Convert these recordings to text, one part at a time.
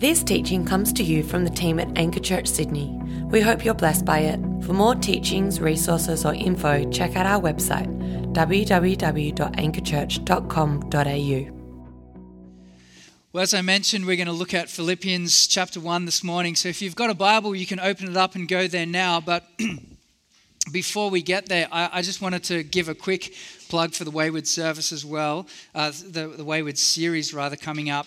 This teaching comes to you from the team at Anchor Church Sydney. We hope you're blessed by it. For more teachings, resources, or info, check out our website www.anchorchurch.com.au. Well, as I mentioned, we're going to look at Philippians chapter 1 this morning. So if you've got a Bible, you can open it up and go there now. But before we get there, I, I, just wanted to give a quick plug for the Wayward service as well, uh, the, the Wayward series rather coming up.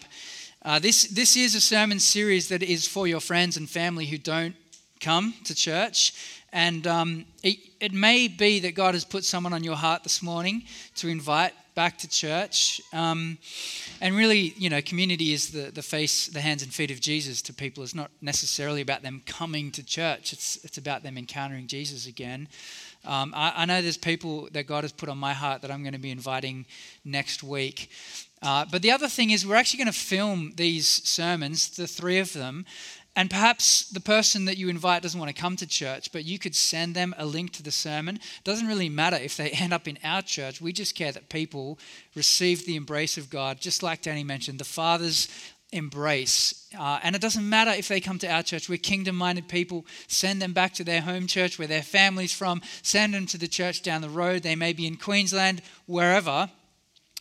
Uh, this, this is a sermon series that is for your friends and family who don't come to church. And um, it, it may be that God has put someone on your heart this morning to invite back to church. Um, and really, you know, community is the, the face, the hands and feet of Jesus to people. It's not necessarily about them coming to church, it's, it's about them encountering Jesus again. Um, I, I, know there's people that God has put on my heart that I'm going to be inviting next week. Uh, but the other thing is, we're actually going to film these sermons, the three of them. And perhaps the person that you invite doesn't want to come to church, but you could send them a link to the sermon. It doesn't really matter if they end up in our church. We just care that people receive the embrace of God, just like Danny mentioned, the Father's embrace. Uh, and it doesn't matter if they come to our church. We're kingdom minded people. Send them back to their home church where their family's from. Send them to the church down the road. They may be in Queensland, wherever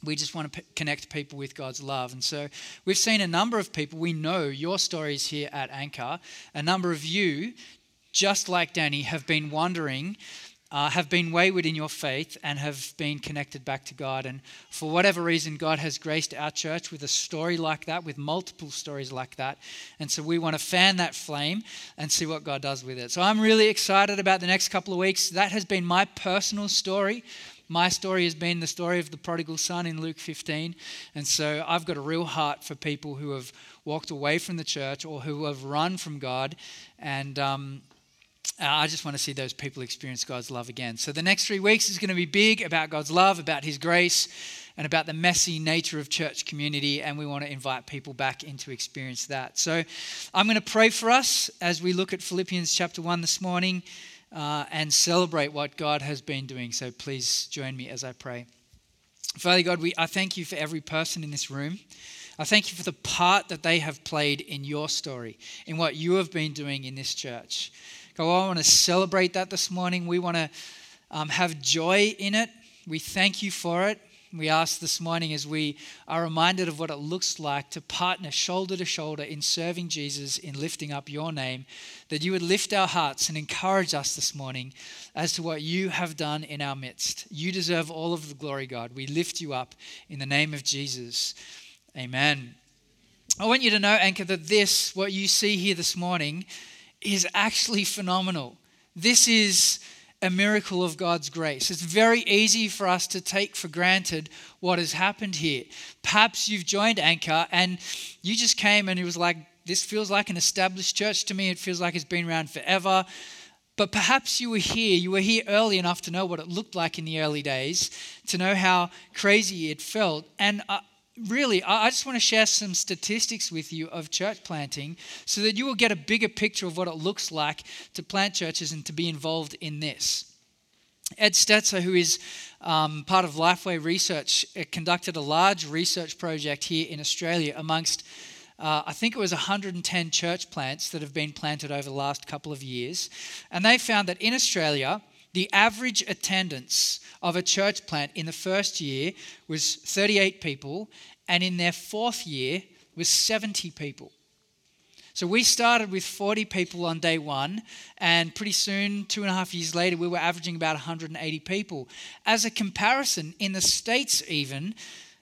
we just want to p- connect people with God's love. And so we've seen a number of people, we know your stories here at Anchor. A number of you, just like Danny, have been wondering, uh, have been wayward in your faith, and have been connected back to God. And for whatever reason, God has graced our church with a story like that, with multiple stories like that. And so we want to fan that flame and see what God does with it. So I'm really excited about the next couple of weeks. That has been my personal story my story has been the story of the prodigal son in Luke 15. And so I've got a real heart for people who have walked away from the church or who have run from God. And um, I just want to see those people experience God's love again. So the next three weeks is going to be big about God's love, about His grace, and about the messy nature of church community. And we want to invite people back into experience that. So I'm going to pray for us as we look at Philippians chapter 1 this morning uh, and celebrate what God has been doing. So please join me as I pray. Father God, we, I thank you for every person in this room. I thank you for the part that they have played in your story, in what you have been doing in this church. God, I want to celebrate that this morning. We want to um, have joy in it. We thank you for it. We ask this morning as we are reminded of what it looks like to partner shoulder to shoulder in serving Jesus, in lifting up your name, that you would lift our hearts and encourage us this morning as to what you have done in our midst. You deserve all of the glory, God. We lift you up in the name of Jesus. Amen. I want you to know, Anchor, that this, what you see here this morning, is actually phenomenal. This is a miracle of God's grace. It's very easy for us to take for granted what has happened here. Perhaps you've joined Anchor and you just came and it was like, this feels like an established church to me. It feels like it's been around forever. But perhaps you were here, you were here early enough to know what it looked like in the early days, to know how crazy it felt. And really, I just want to share some statistics with you of church planting so that you will get a bigger picture of what it looks like to plant churches and to be involved in this. Ed Stetzer, who is um, part of Lifeway Research, uh, conducted a large research project here in Australia amongst, uh, I think it was 110 church plants that have been planted over the last couple of years. And they found that in Australia, the average attendance of a church plant in the first year was 38 people, and in their fourth year was 70 people. So we started with 40 people on day one, and pretty soon, two and a half years later, we were averaging about 180 people. As a comparison, in the States, even,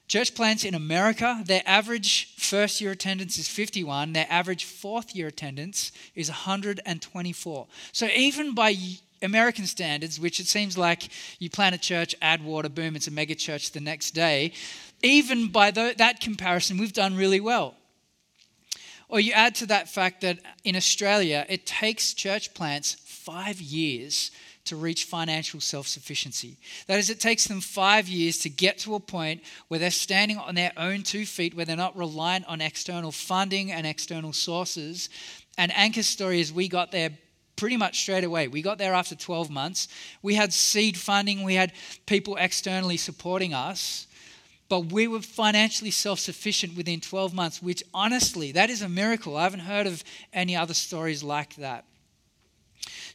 church plants in America, their average first year attendance is 51, their average fourth year attendance is 124. So even by American standards, which it seems like you plant a church, add water, boom, it's a mega church the next day, even by that comparison, we've done really well. Or you add to that fact that in Australia, it takes church plants five years to reach financial self sufficiency. That is, it takes them five years to get to a point where they're standing on their own two feet, where they're not reliant on external funding and external sources. And Anchor's story is we got there pretty much straight away. We got there after 12 months. We had seed funding, we had people externally supporting us. but we were financially self sufficient within 12 months, which honestly, that is a miracle. I haven't heard of any other stories like that.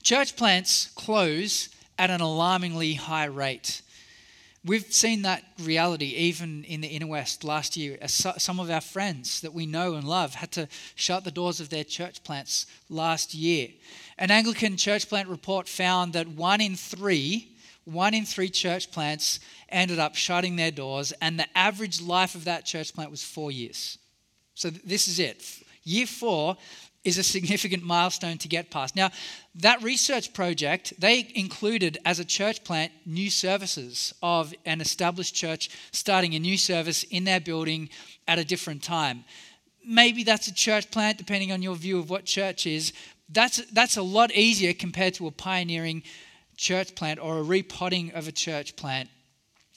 Church plants close at an alarmingly high rate. We've seen that reality even in the inner west last year. Some of our friends that we know and love had to shut the doors of their church plants last year. An Anglican church plant report found that one in three, one in three church plants ended up shutting their doors, and the average life of that church plant was four years. So this is it. Year four, is a significant milestone to get past. Now, that research project, they included as a church plant new services of an established church starting a new service in their building at a different time. Maybe that's a church plant, depending on your view of what church is. That's, that's a lot easier compared to a pioneering church plant or a repotting of a church plant.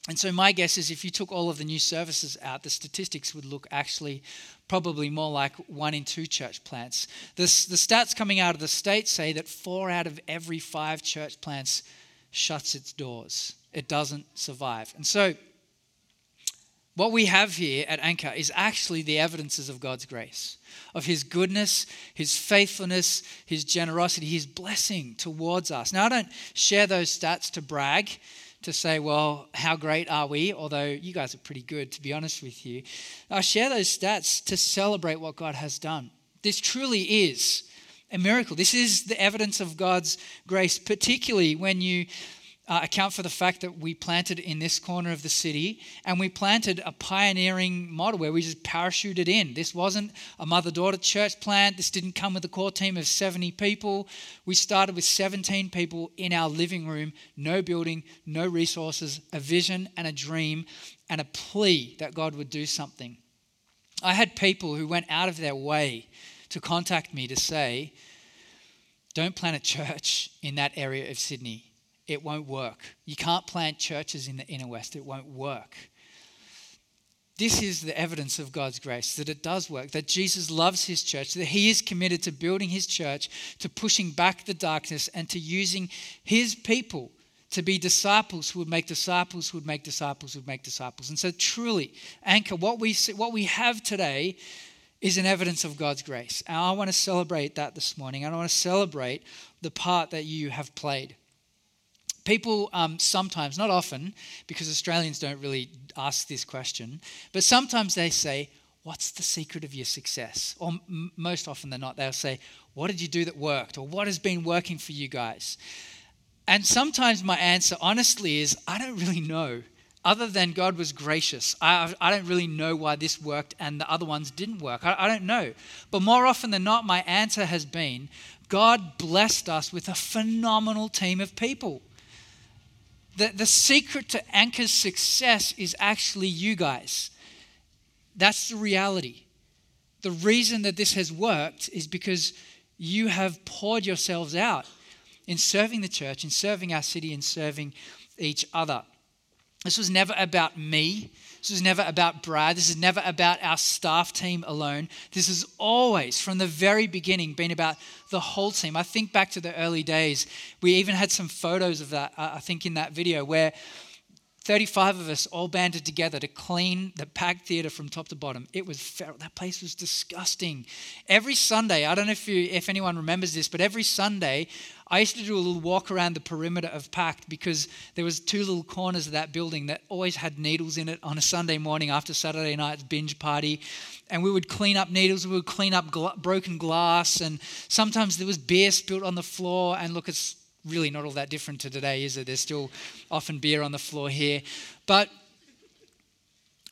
And so, my guess is if you took all of the new services out, the statistics would look actually probably more like one in two church plants. the stats coming out of the States say that four out of every five church plants shuts its doors, it doesn't survive. And so, what we have here at Anchor is actually the evidences of God's grace, of His goodness, His faithfulness, His generosity, His blessing towards us. Now, I don't share those stats to brag to say, well, how great are we? Although you guys are pretty good, to be honest with you. I share those stats to celebrate what God has done. This truly is a miracle. This is the evidence of God's grace, particularly when you uh, account for the fact that we planted in this corner of the city and we planted a pioneering model where we just parachuted in. This wasn't a mother daughter church plant. This didn't come with a core team of 70 people. We started with 17 people in our living room, no building, no resources, a vision and a dream, and a plea that God would do something. I had people who went out of their way to contact me to say, don't plant a church in that area of Sydney it won't work. You can't plant churches in the inner west, it won't work. This is the evidence of God's grace that it does work, that Jesus loves his church, that he is committed to building his church, to pushing back the darkness, and to using his people to be disciples who would make disciples who would make disciples who would make disciples. And so, truly, Anchor, what we, what we have today is an evidence of God's grace. And I want to celebrate that this morning. And I want to celebrate the part that you have played. People um, sometimes, not often, because Australians don't really ask this question, but sometimes they say, What's the secret of your success? Or m- most often than not, they'll say, What did you do that worked? Or what has been working for you guys? And sometimes my answer, honestly, is I don't really know. Other than God was gracious, I, I don't really know why this worked and the other ones didn't work. I, I don't know. But more often than not, my answer has been God blessed us with a phenomenal team of people the, the secret to Anchor's success is actually you guys. That's the reality. The reason that this has worked is because you have poured yourselves out in serving the church, in serving our city, in serving each other. This was never about me. This is never about Brad. This is never about our staff team alone. This has always, from the very beginning, been about the whole team. I think back to the early days. We even had some photos of that, uh, I think, in that video where 35 of us all banded together to clean the PACT theater from top to bottom. It was feral. That place was disgusting. Every Sunday, I don't know if you, if anyone remembers this, but every Sunday I used to do a little walk around the perimeter of PACT because there was two little corners of that building that always had needles in it on a Sunday morning after Saturday night's binge party. And we would clean up needles, we would clean up gla- broken glass, and sometimes there was beer spilt on the floor. And look, it's really not all that different to today, is it? There's still often beer on the floor here. But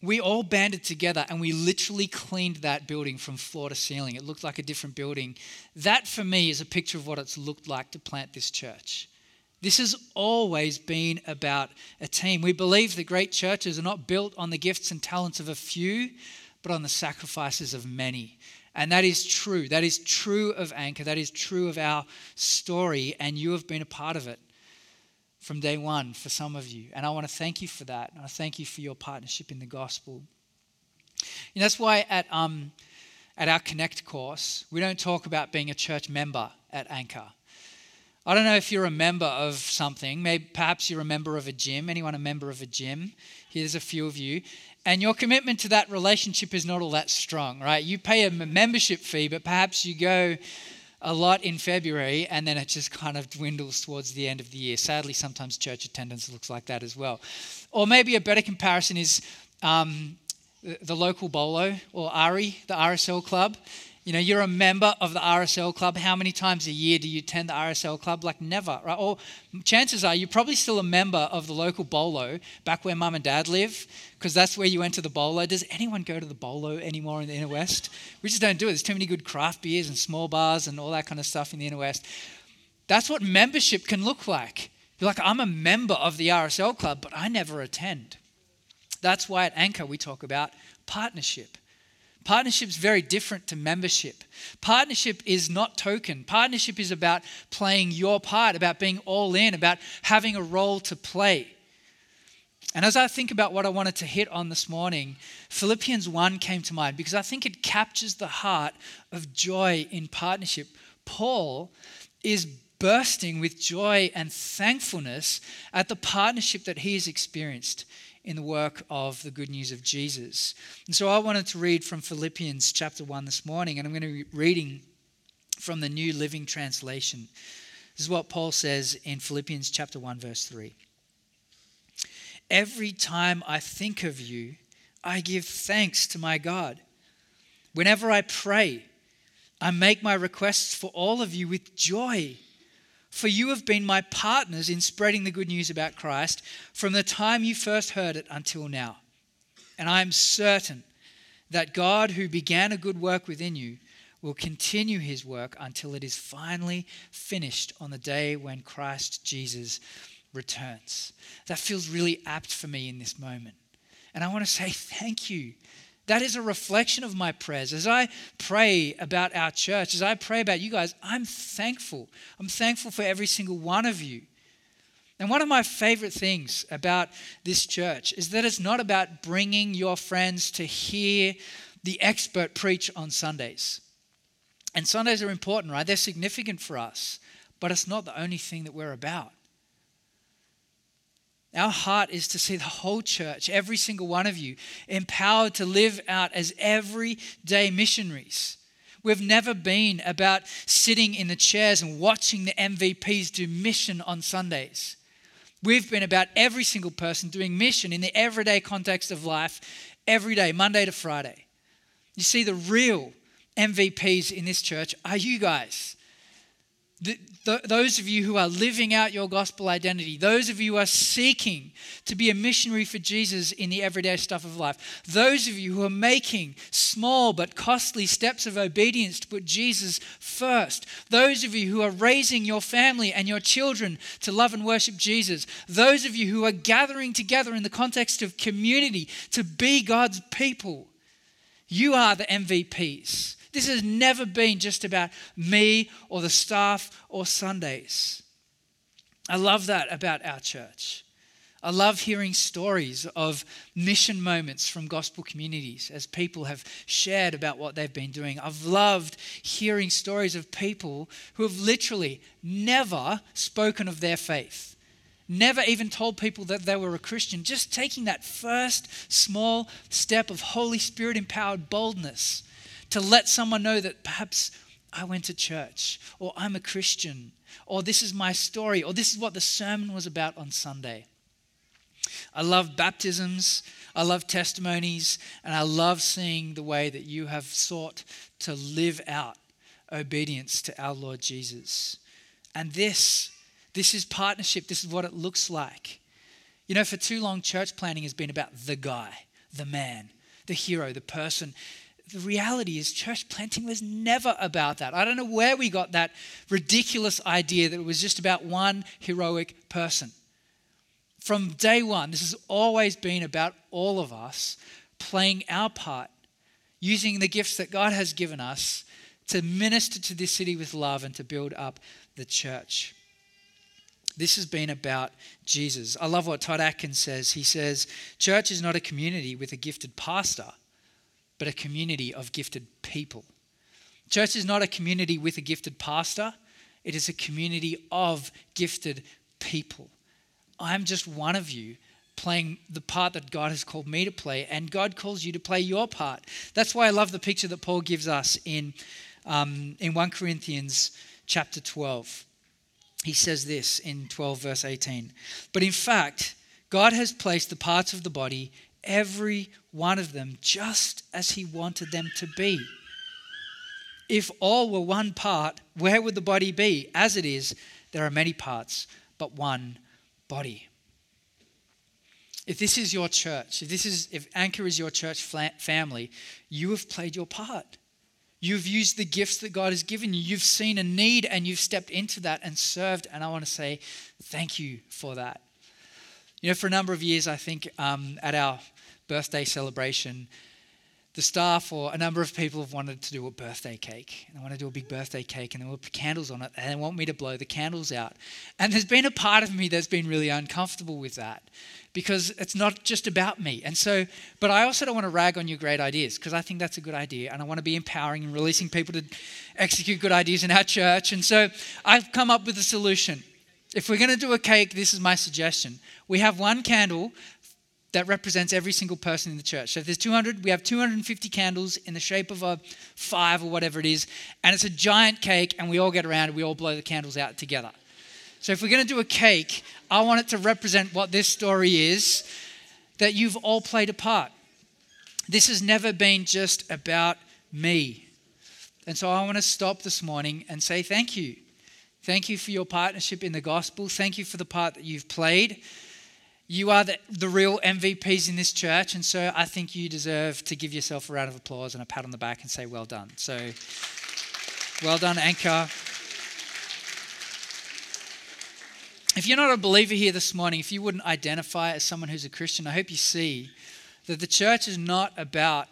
we all banded together and we literally cleaned that building from floor to ceiling. It looked like a different building. That, for me, is a picture of what it's looked like to plant this church. This has always been about a team. We believe that great churches are not built on the gifts and talents of a few, but on the sacrifices of many. And that is true. That is true of Anchor. That is true of our story, and you have been a part of it from day one for some of you. And I want to thank you for that. And I thank you for your partnership in the gospel. And that's why at, um, at our Connect course, we don't talk about being a church member at Anchor. I don't know if you're a member of something. Maybe perhaps you're a member of a gym. Anyone a member of a gym? Here's a few of you. and your commitment to that relationship is not all that strong, right? You pay a membership fee, but perhaps you go a lot in February and then it just kind of dwindles towards the end of the year. Sadly, sometimes church attendance looks like that as well. Or maybe a better comparison is um, the local Bolo or ARI, the RSL club. You know, you're a member of the RSL club. How many times a year do you attend the RSL club? Like never, right? Or chances are you're probably still a member of the local bolo back where mum and dad live, because that's where you went to the bolo. Does anyone go to the bolo anymore in the inner west? We just don't do it. There's too many good craft beers and small bars and all that kind of stuff in the inner west. That's what membership can look like. You're like, I'm a member of the RSL club, but I never attend. That's why at Anchor we talk about partnership. Partnership is very different to membership. Partnership is not token. Partnership is about playing your part, about being all in, about having a role to play. And as I think about what I wanted to hit on this morning, Philippians 1 came to mind because I think it captures the heart of joy in partnership. Paul is bursting with joy and thankfulness at the partnership that he has experienced in the work of the good news of Jesus. And so I wanted to read from Philippians chapter 1 this morning, and I'm going to be reading from the New Living Translation. This is what Paul says in Philippians chapter 1, verse 3. Every time I think of you, I give thanks to my God. Whenever I pray, I make my requests for all of you with joy for you have been my partners in spreading the good news about Christ from the time you first heard it until now. And I am certain that God, who began a good work within you, will continue his work until it is finally finished on the day when Christ Jesus returns. That feels really apt for me in this moment. And I want to say thank you that is a reflection of my prayers. As I pray about our church, as I pray about you guys, I'm thankful. I'm thankful for every single one of you. And one of my favorite things about this church is that it's not about bringing your friends to hear the expert preach on Sundays. And Sundays are important, right? They're significant for us, but it's not the only thing that we're about. Our heart is to see the whole church, every single one of you, empowered to live out as everyday missionaries. We've never been about sitting in the chairs and watching the MVPs do mission on Sundays. We've been about every single person doing mission in the everyday context of life, every day, Monday to Friday. You see, the real MVPs in this church are you guys. The, the, those of you who are living out your gospel identity, those of you who are seeking to be a missionary for Jesus in the everyday stuff of life, those of you who are making small but costly steps of obedience to put Jesus first, those of you who are raising your family and your children to love and worship Jesus, those of you who are gathering together in the context of community to be God's people, you are the MVPs. This has never been just about me or the staff or Sundays. I love that about our church. I love hearing stories of mission moments from gospel communities as people have shared about what they've been doing. I've loved hearing stories of people who have literally never spoken of their faith, never even told people that they were a Christian, just taking that first small step of Holy Spirit empowered boldness to let someone know that perhaps I went to church, or I'm a Christian, or this is my story, or this is what the sermon was about on Sunday. I love baptisms, I love testimonies, and I love seeing the way that you have sought to live out obedience to our Lord Jesus. And this, this is partnership. This is what it looks like. You know, for too long, church planning has been about the guy, the man, the hero, the person the reality is, church planting was never about that. I don't know where we got that ridiculous idea that it was just about one heroic person. From day one, this has always been about all of us playing our part, using the gifts that God has given us to minister to this city with love and to build up the church. This has been about Jesus. I love what Todd Adkins says. He says, Church is not a community with a gifted pastor but a community of gifted people. Church is not a community with a gifted pastor, it is a community of gifted people. I'm just one of you playing the part that God has called me to play, and God calls you to play your part. That's why I love the picture that Paul gives us in, um, in 1 Corinthians chapter 12. He says this in 12, verse 18. But in fact, God has placed the parts of the body, every one of them, just as He wanted them to be. If all were one part, where would the body be? As it is, there are many parts, but one body. If this is your church, if this is if Anchor is your church family, you have played your part. You've used the gifts that God has given you. You've seen a need and you've stepped into that and served. And I want to say thank you for that. You know, for a number of years, I think um, at our birthday celebration, the staff or a number of people have wanted to do a birthday cake. And I want to do a big birthday cake and they will put candles on it and they want me to blow the candles out. And there's been a part of me that's been really uncomfortable with that because it's not just about me. And so, but I also don't want to rag on your great ideas because I think that's a good idea and I want to be empowering and releasing people to execute good ideas in our church. And so I've come up with a solution. If we're going to do a cake, this is my suggestion. We have one candle that represents every single person in the church. So if there's 200, we have 250 candles in the shape of a five or whatever it is, and it's a giant cake, and we all get around and we all blow the candles out together. So if we're going to do a cake, I want it to represent what this story is that you've all played a part. This has never been just about me. And so I want to stop this morning and say thank you. Thank you for your partnership in the gospel. Thank you for the part that you've played. You are the, the real MVPs in this church, and so I think you deserve to give yourself a round of applause and a pat on the back and say, Well done. So, well done, Anchor. If you're not a believer here this morning, if you wouldn't identify as someone who's a Christian, I hope you see that the church is not about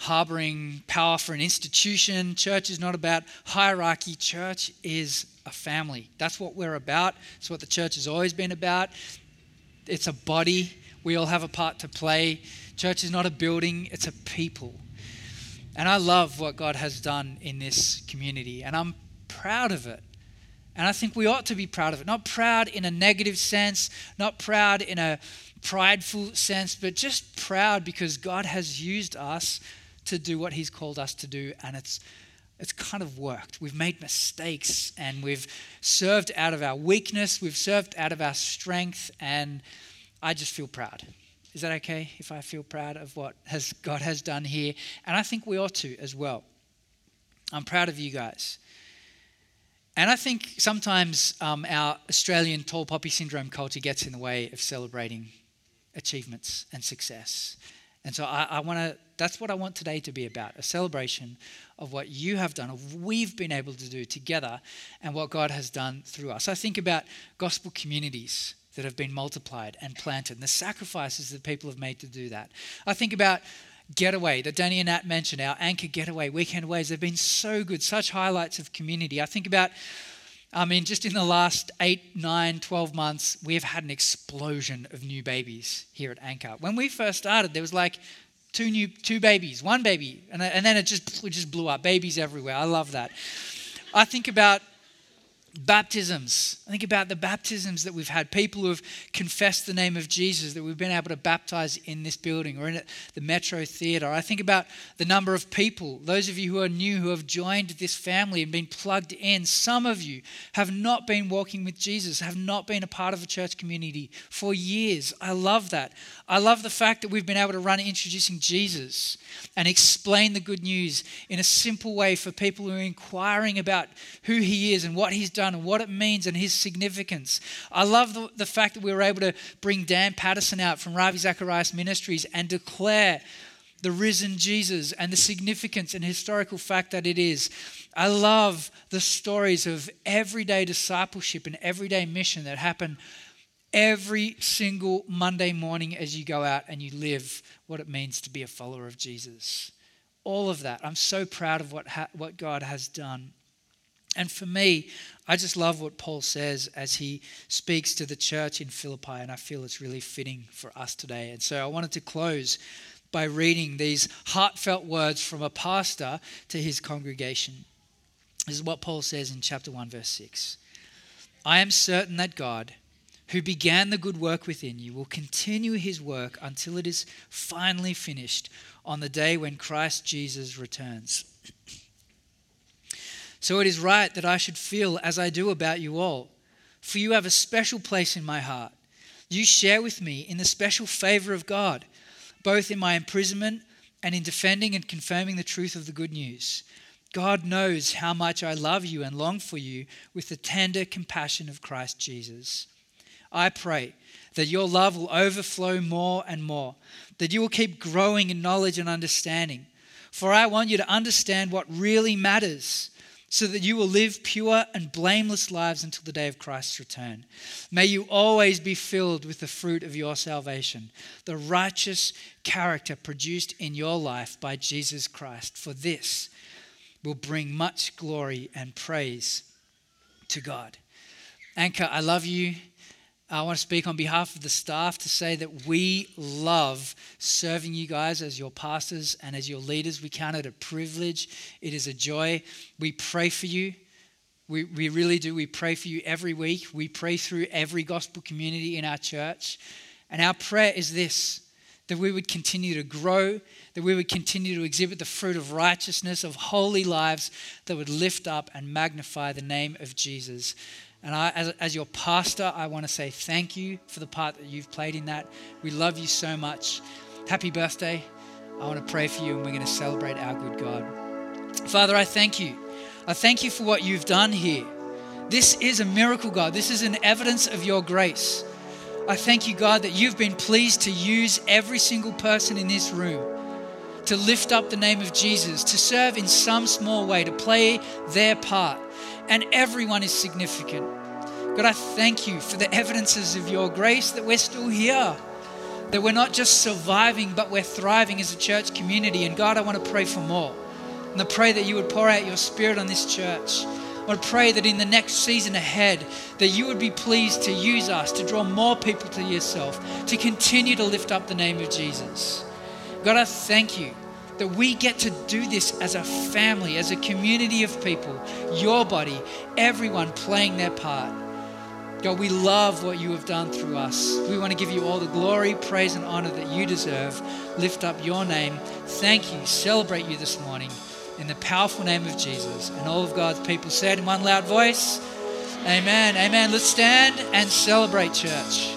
harboring power for an institution. Church is not about hierarchy. Church is a family. That's what we're about. It's what the church has always been about it's a body. We all have a part to play. Church is not a building, it's a people. And I love what God has done in this community, and I'm proud of it. And I think we ought to be proud of it. Not proud in a negative sense, not proud in a prideful sense, but just proud because God has used us to do what He's called us to do, and it's it's kind of worked. We've made mistakes and we've served out of our weakness, we've served out of our strength, and I just feel proud. Is that okay if I feel proud of what has, God has done here? And I think we ought to as well. I'm proud of you guys. And I think sometimes um, our Australian tall poppy syndrome culture gets in the way of celebrating achievements and success. And so I, I want to, that's what I want today to be about a celebration of what you have done, of we've been able to do together, and what God has done through us. I think about gospel communities that have been multiplied and planted, and the sacrifices that people have made to do that. I think about Getaway that Danny and Nat mentioned, our anchor getaway, weekend ways, they've been so good, such highlights of community. I think about I mean, just in the last eight, nine, 12 months, we have had an explosion of new babies here at Anchor. When we first started, there was like two new, two babies, one baby, and, and then it just, it just blew up. Babies everywhere. I love that. I think about baptisms. I think about the baptisms that we've had, people who have confessed the name of Jesus that we've been able to baptize in this building or in the Metro Theatre. I think about the number of people, those of you who are new who have joined this family and been plugged in. Some of you have not been walking with Jesus, have not been a part of a church community for years. I love that. I love the fact that we've been able to run introducing Jesus and explain the good news in a simple way for people who are inquiring about who he is and what he's done done and what it means and his significance. I love the, the fact that we were able to bring Dan Paterson out from Ravi Zacharias Ministries and declare the risen Jesus and the significance and historical fact that it is. I love the stories of everyday discipleship and everyday mission that happen every single Monday morning as you go out and you live what it means to be a follower of Jesus. All of that. I'm so proud of what, ha- what God has done. And for me, I just love what Paul says as he speaks to the church in Philippi, and I feel it's really fitting for us today. And so I wanted to close by reading these heartfelt words from a pastor to his congregation. This is what Paul says in chapter 1, verse 6. I am certain that God, who began the good work within you will continue his work until it is finally finished on the day when Christ Jesus returns. So it is right that I should feel as I do about you all, for you have a special place in my heart. You share with me in the special favor of God, both in my imprisonment and in defending and confirming the truth of the good news. God knows how much I love you and long for you with the tender compassion of Christ Jesus. I pray that your love will overflow more and more, that you will keep growing in knowledge and understanding. For I want you to understand what really matters, so that you will live pure and blameless lives until the day of Christ's return. May you always be filled with the fruit of your salvation, the righteous character produced in your life by Jesus Christ. For this will bring much glory and praise to God. Anchor, I love you. I want to speak on behalf of the staff to say that we love serving you guys as your pastors and as your leaders. We count it a privilege, it is a joy. We pray for you. We, we really do. We pray for you every week. We pray through every gospel community in our church. And our prayer is this that we would continue to grow, that we would continue to exhibit the fruit of righteousness, of holy lives that would lift up and magnify the name of Jesus. And I, as, as your pastor, I want to say thank you for the part that you've played in that. We love you so much. Happy birthday. I want to pray for you, and we're going to celebrate our good God. Father, I thank you. I thank you for what you've done here. This is a miracle, God. This is an evidence of your grace. I thank you, God, that you've been pleased to use every single person in this room to lift up the name of Jesus, to serve in some small way, to play their part. And everyone is significant. God, I thank you for the evidences of your grace that we're still here, that we're not just surviving, but we're thriving as a church community. And God, I want to pray for more. And I pray that you would pour out your spirit on this church. I to pray that in the next season ahead, that you would be pleased to use us to draw more people to yourself, to continue to lift up the name of Jesus. God, I thank you that we get to do this as a family, as a community of people, your body, everyone playing their part. God, we love what you have done through us. We want to give you all the glory, praise, and honor that you deserve. Lift up your name. Thank you. Celebrate you this morning in the powerful name of Jesus. And all of God's people said in one loud voice, Amen. Amen. Let's stand and celebrate, church.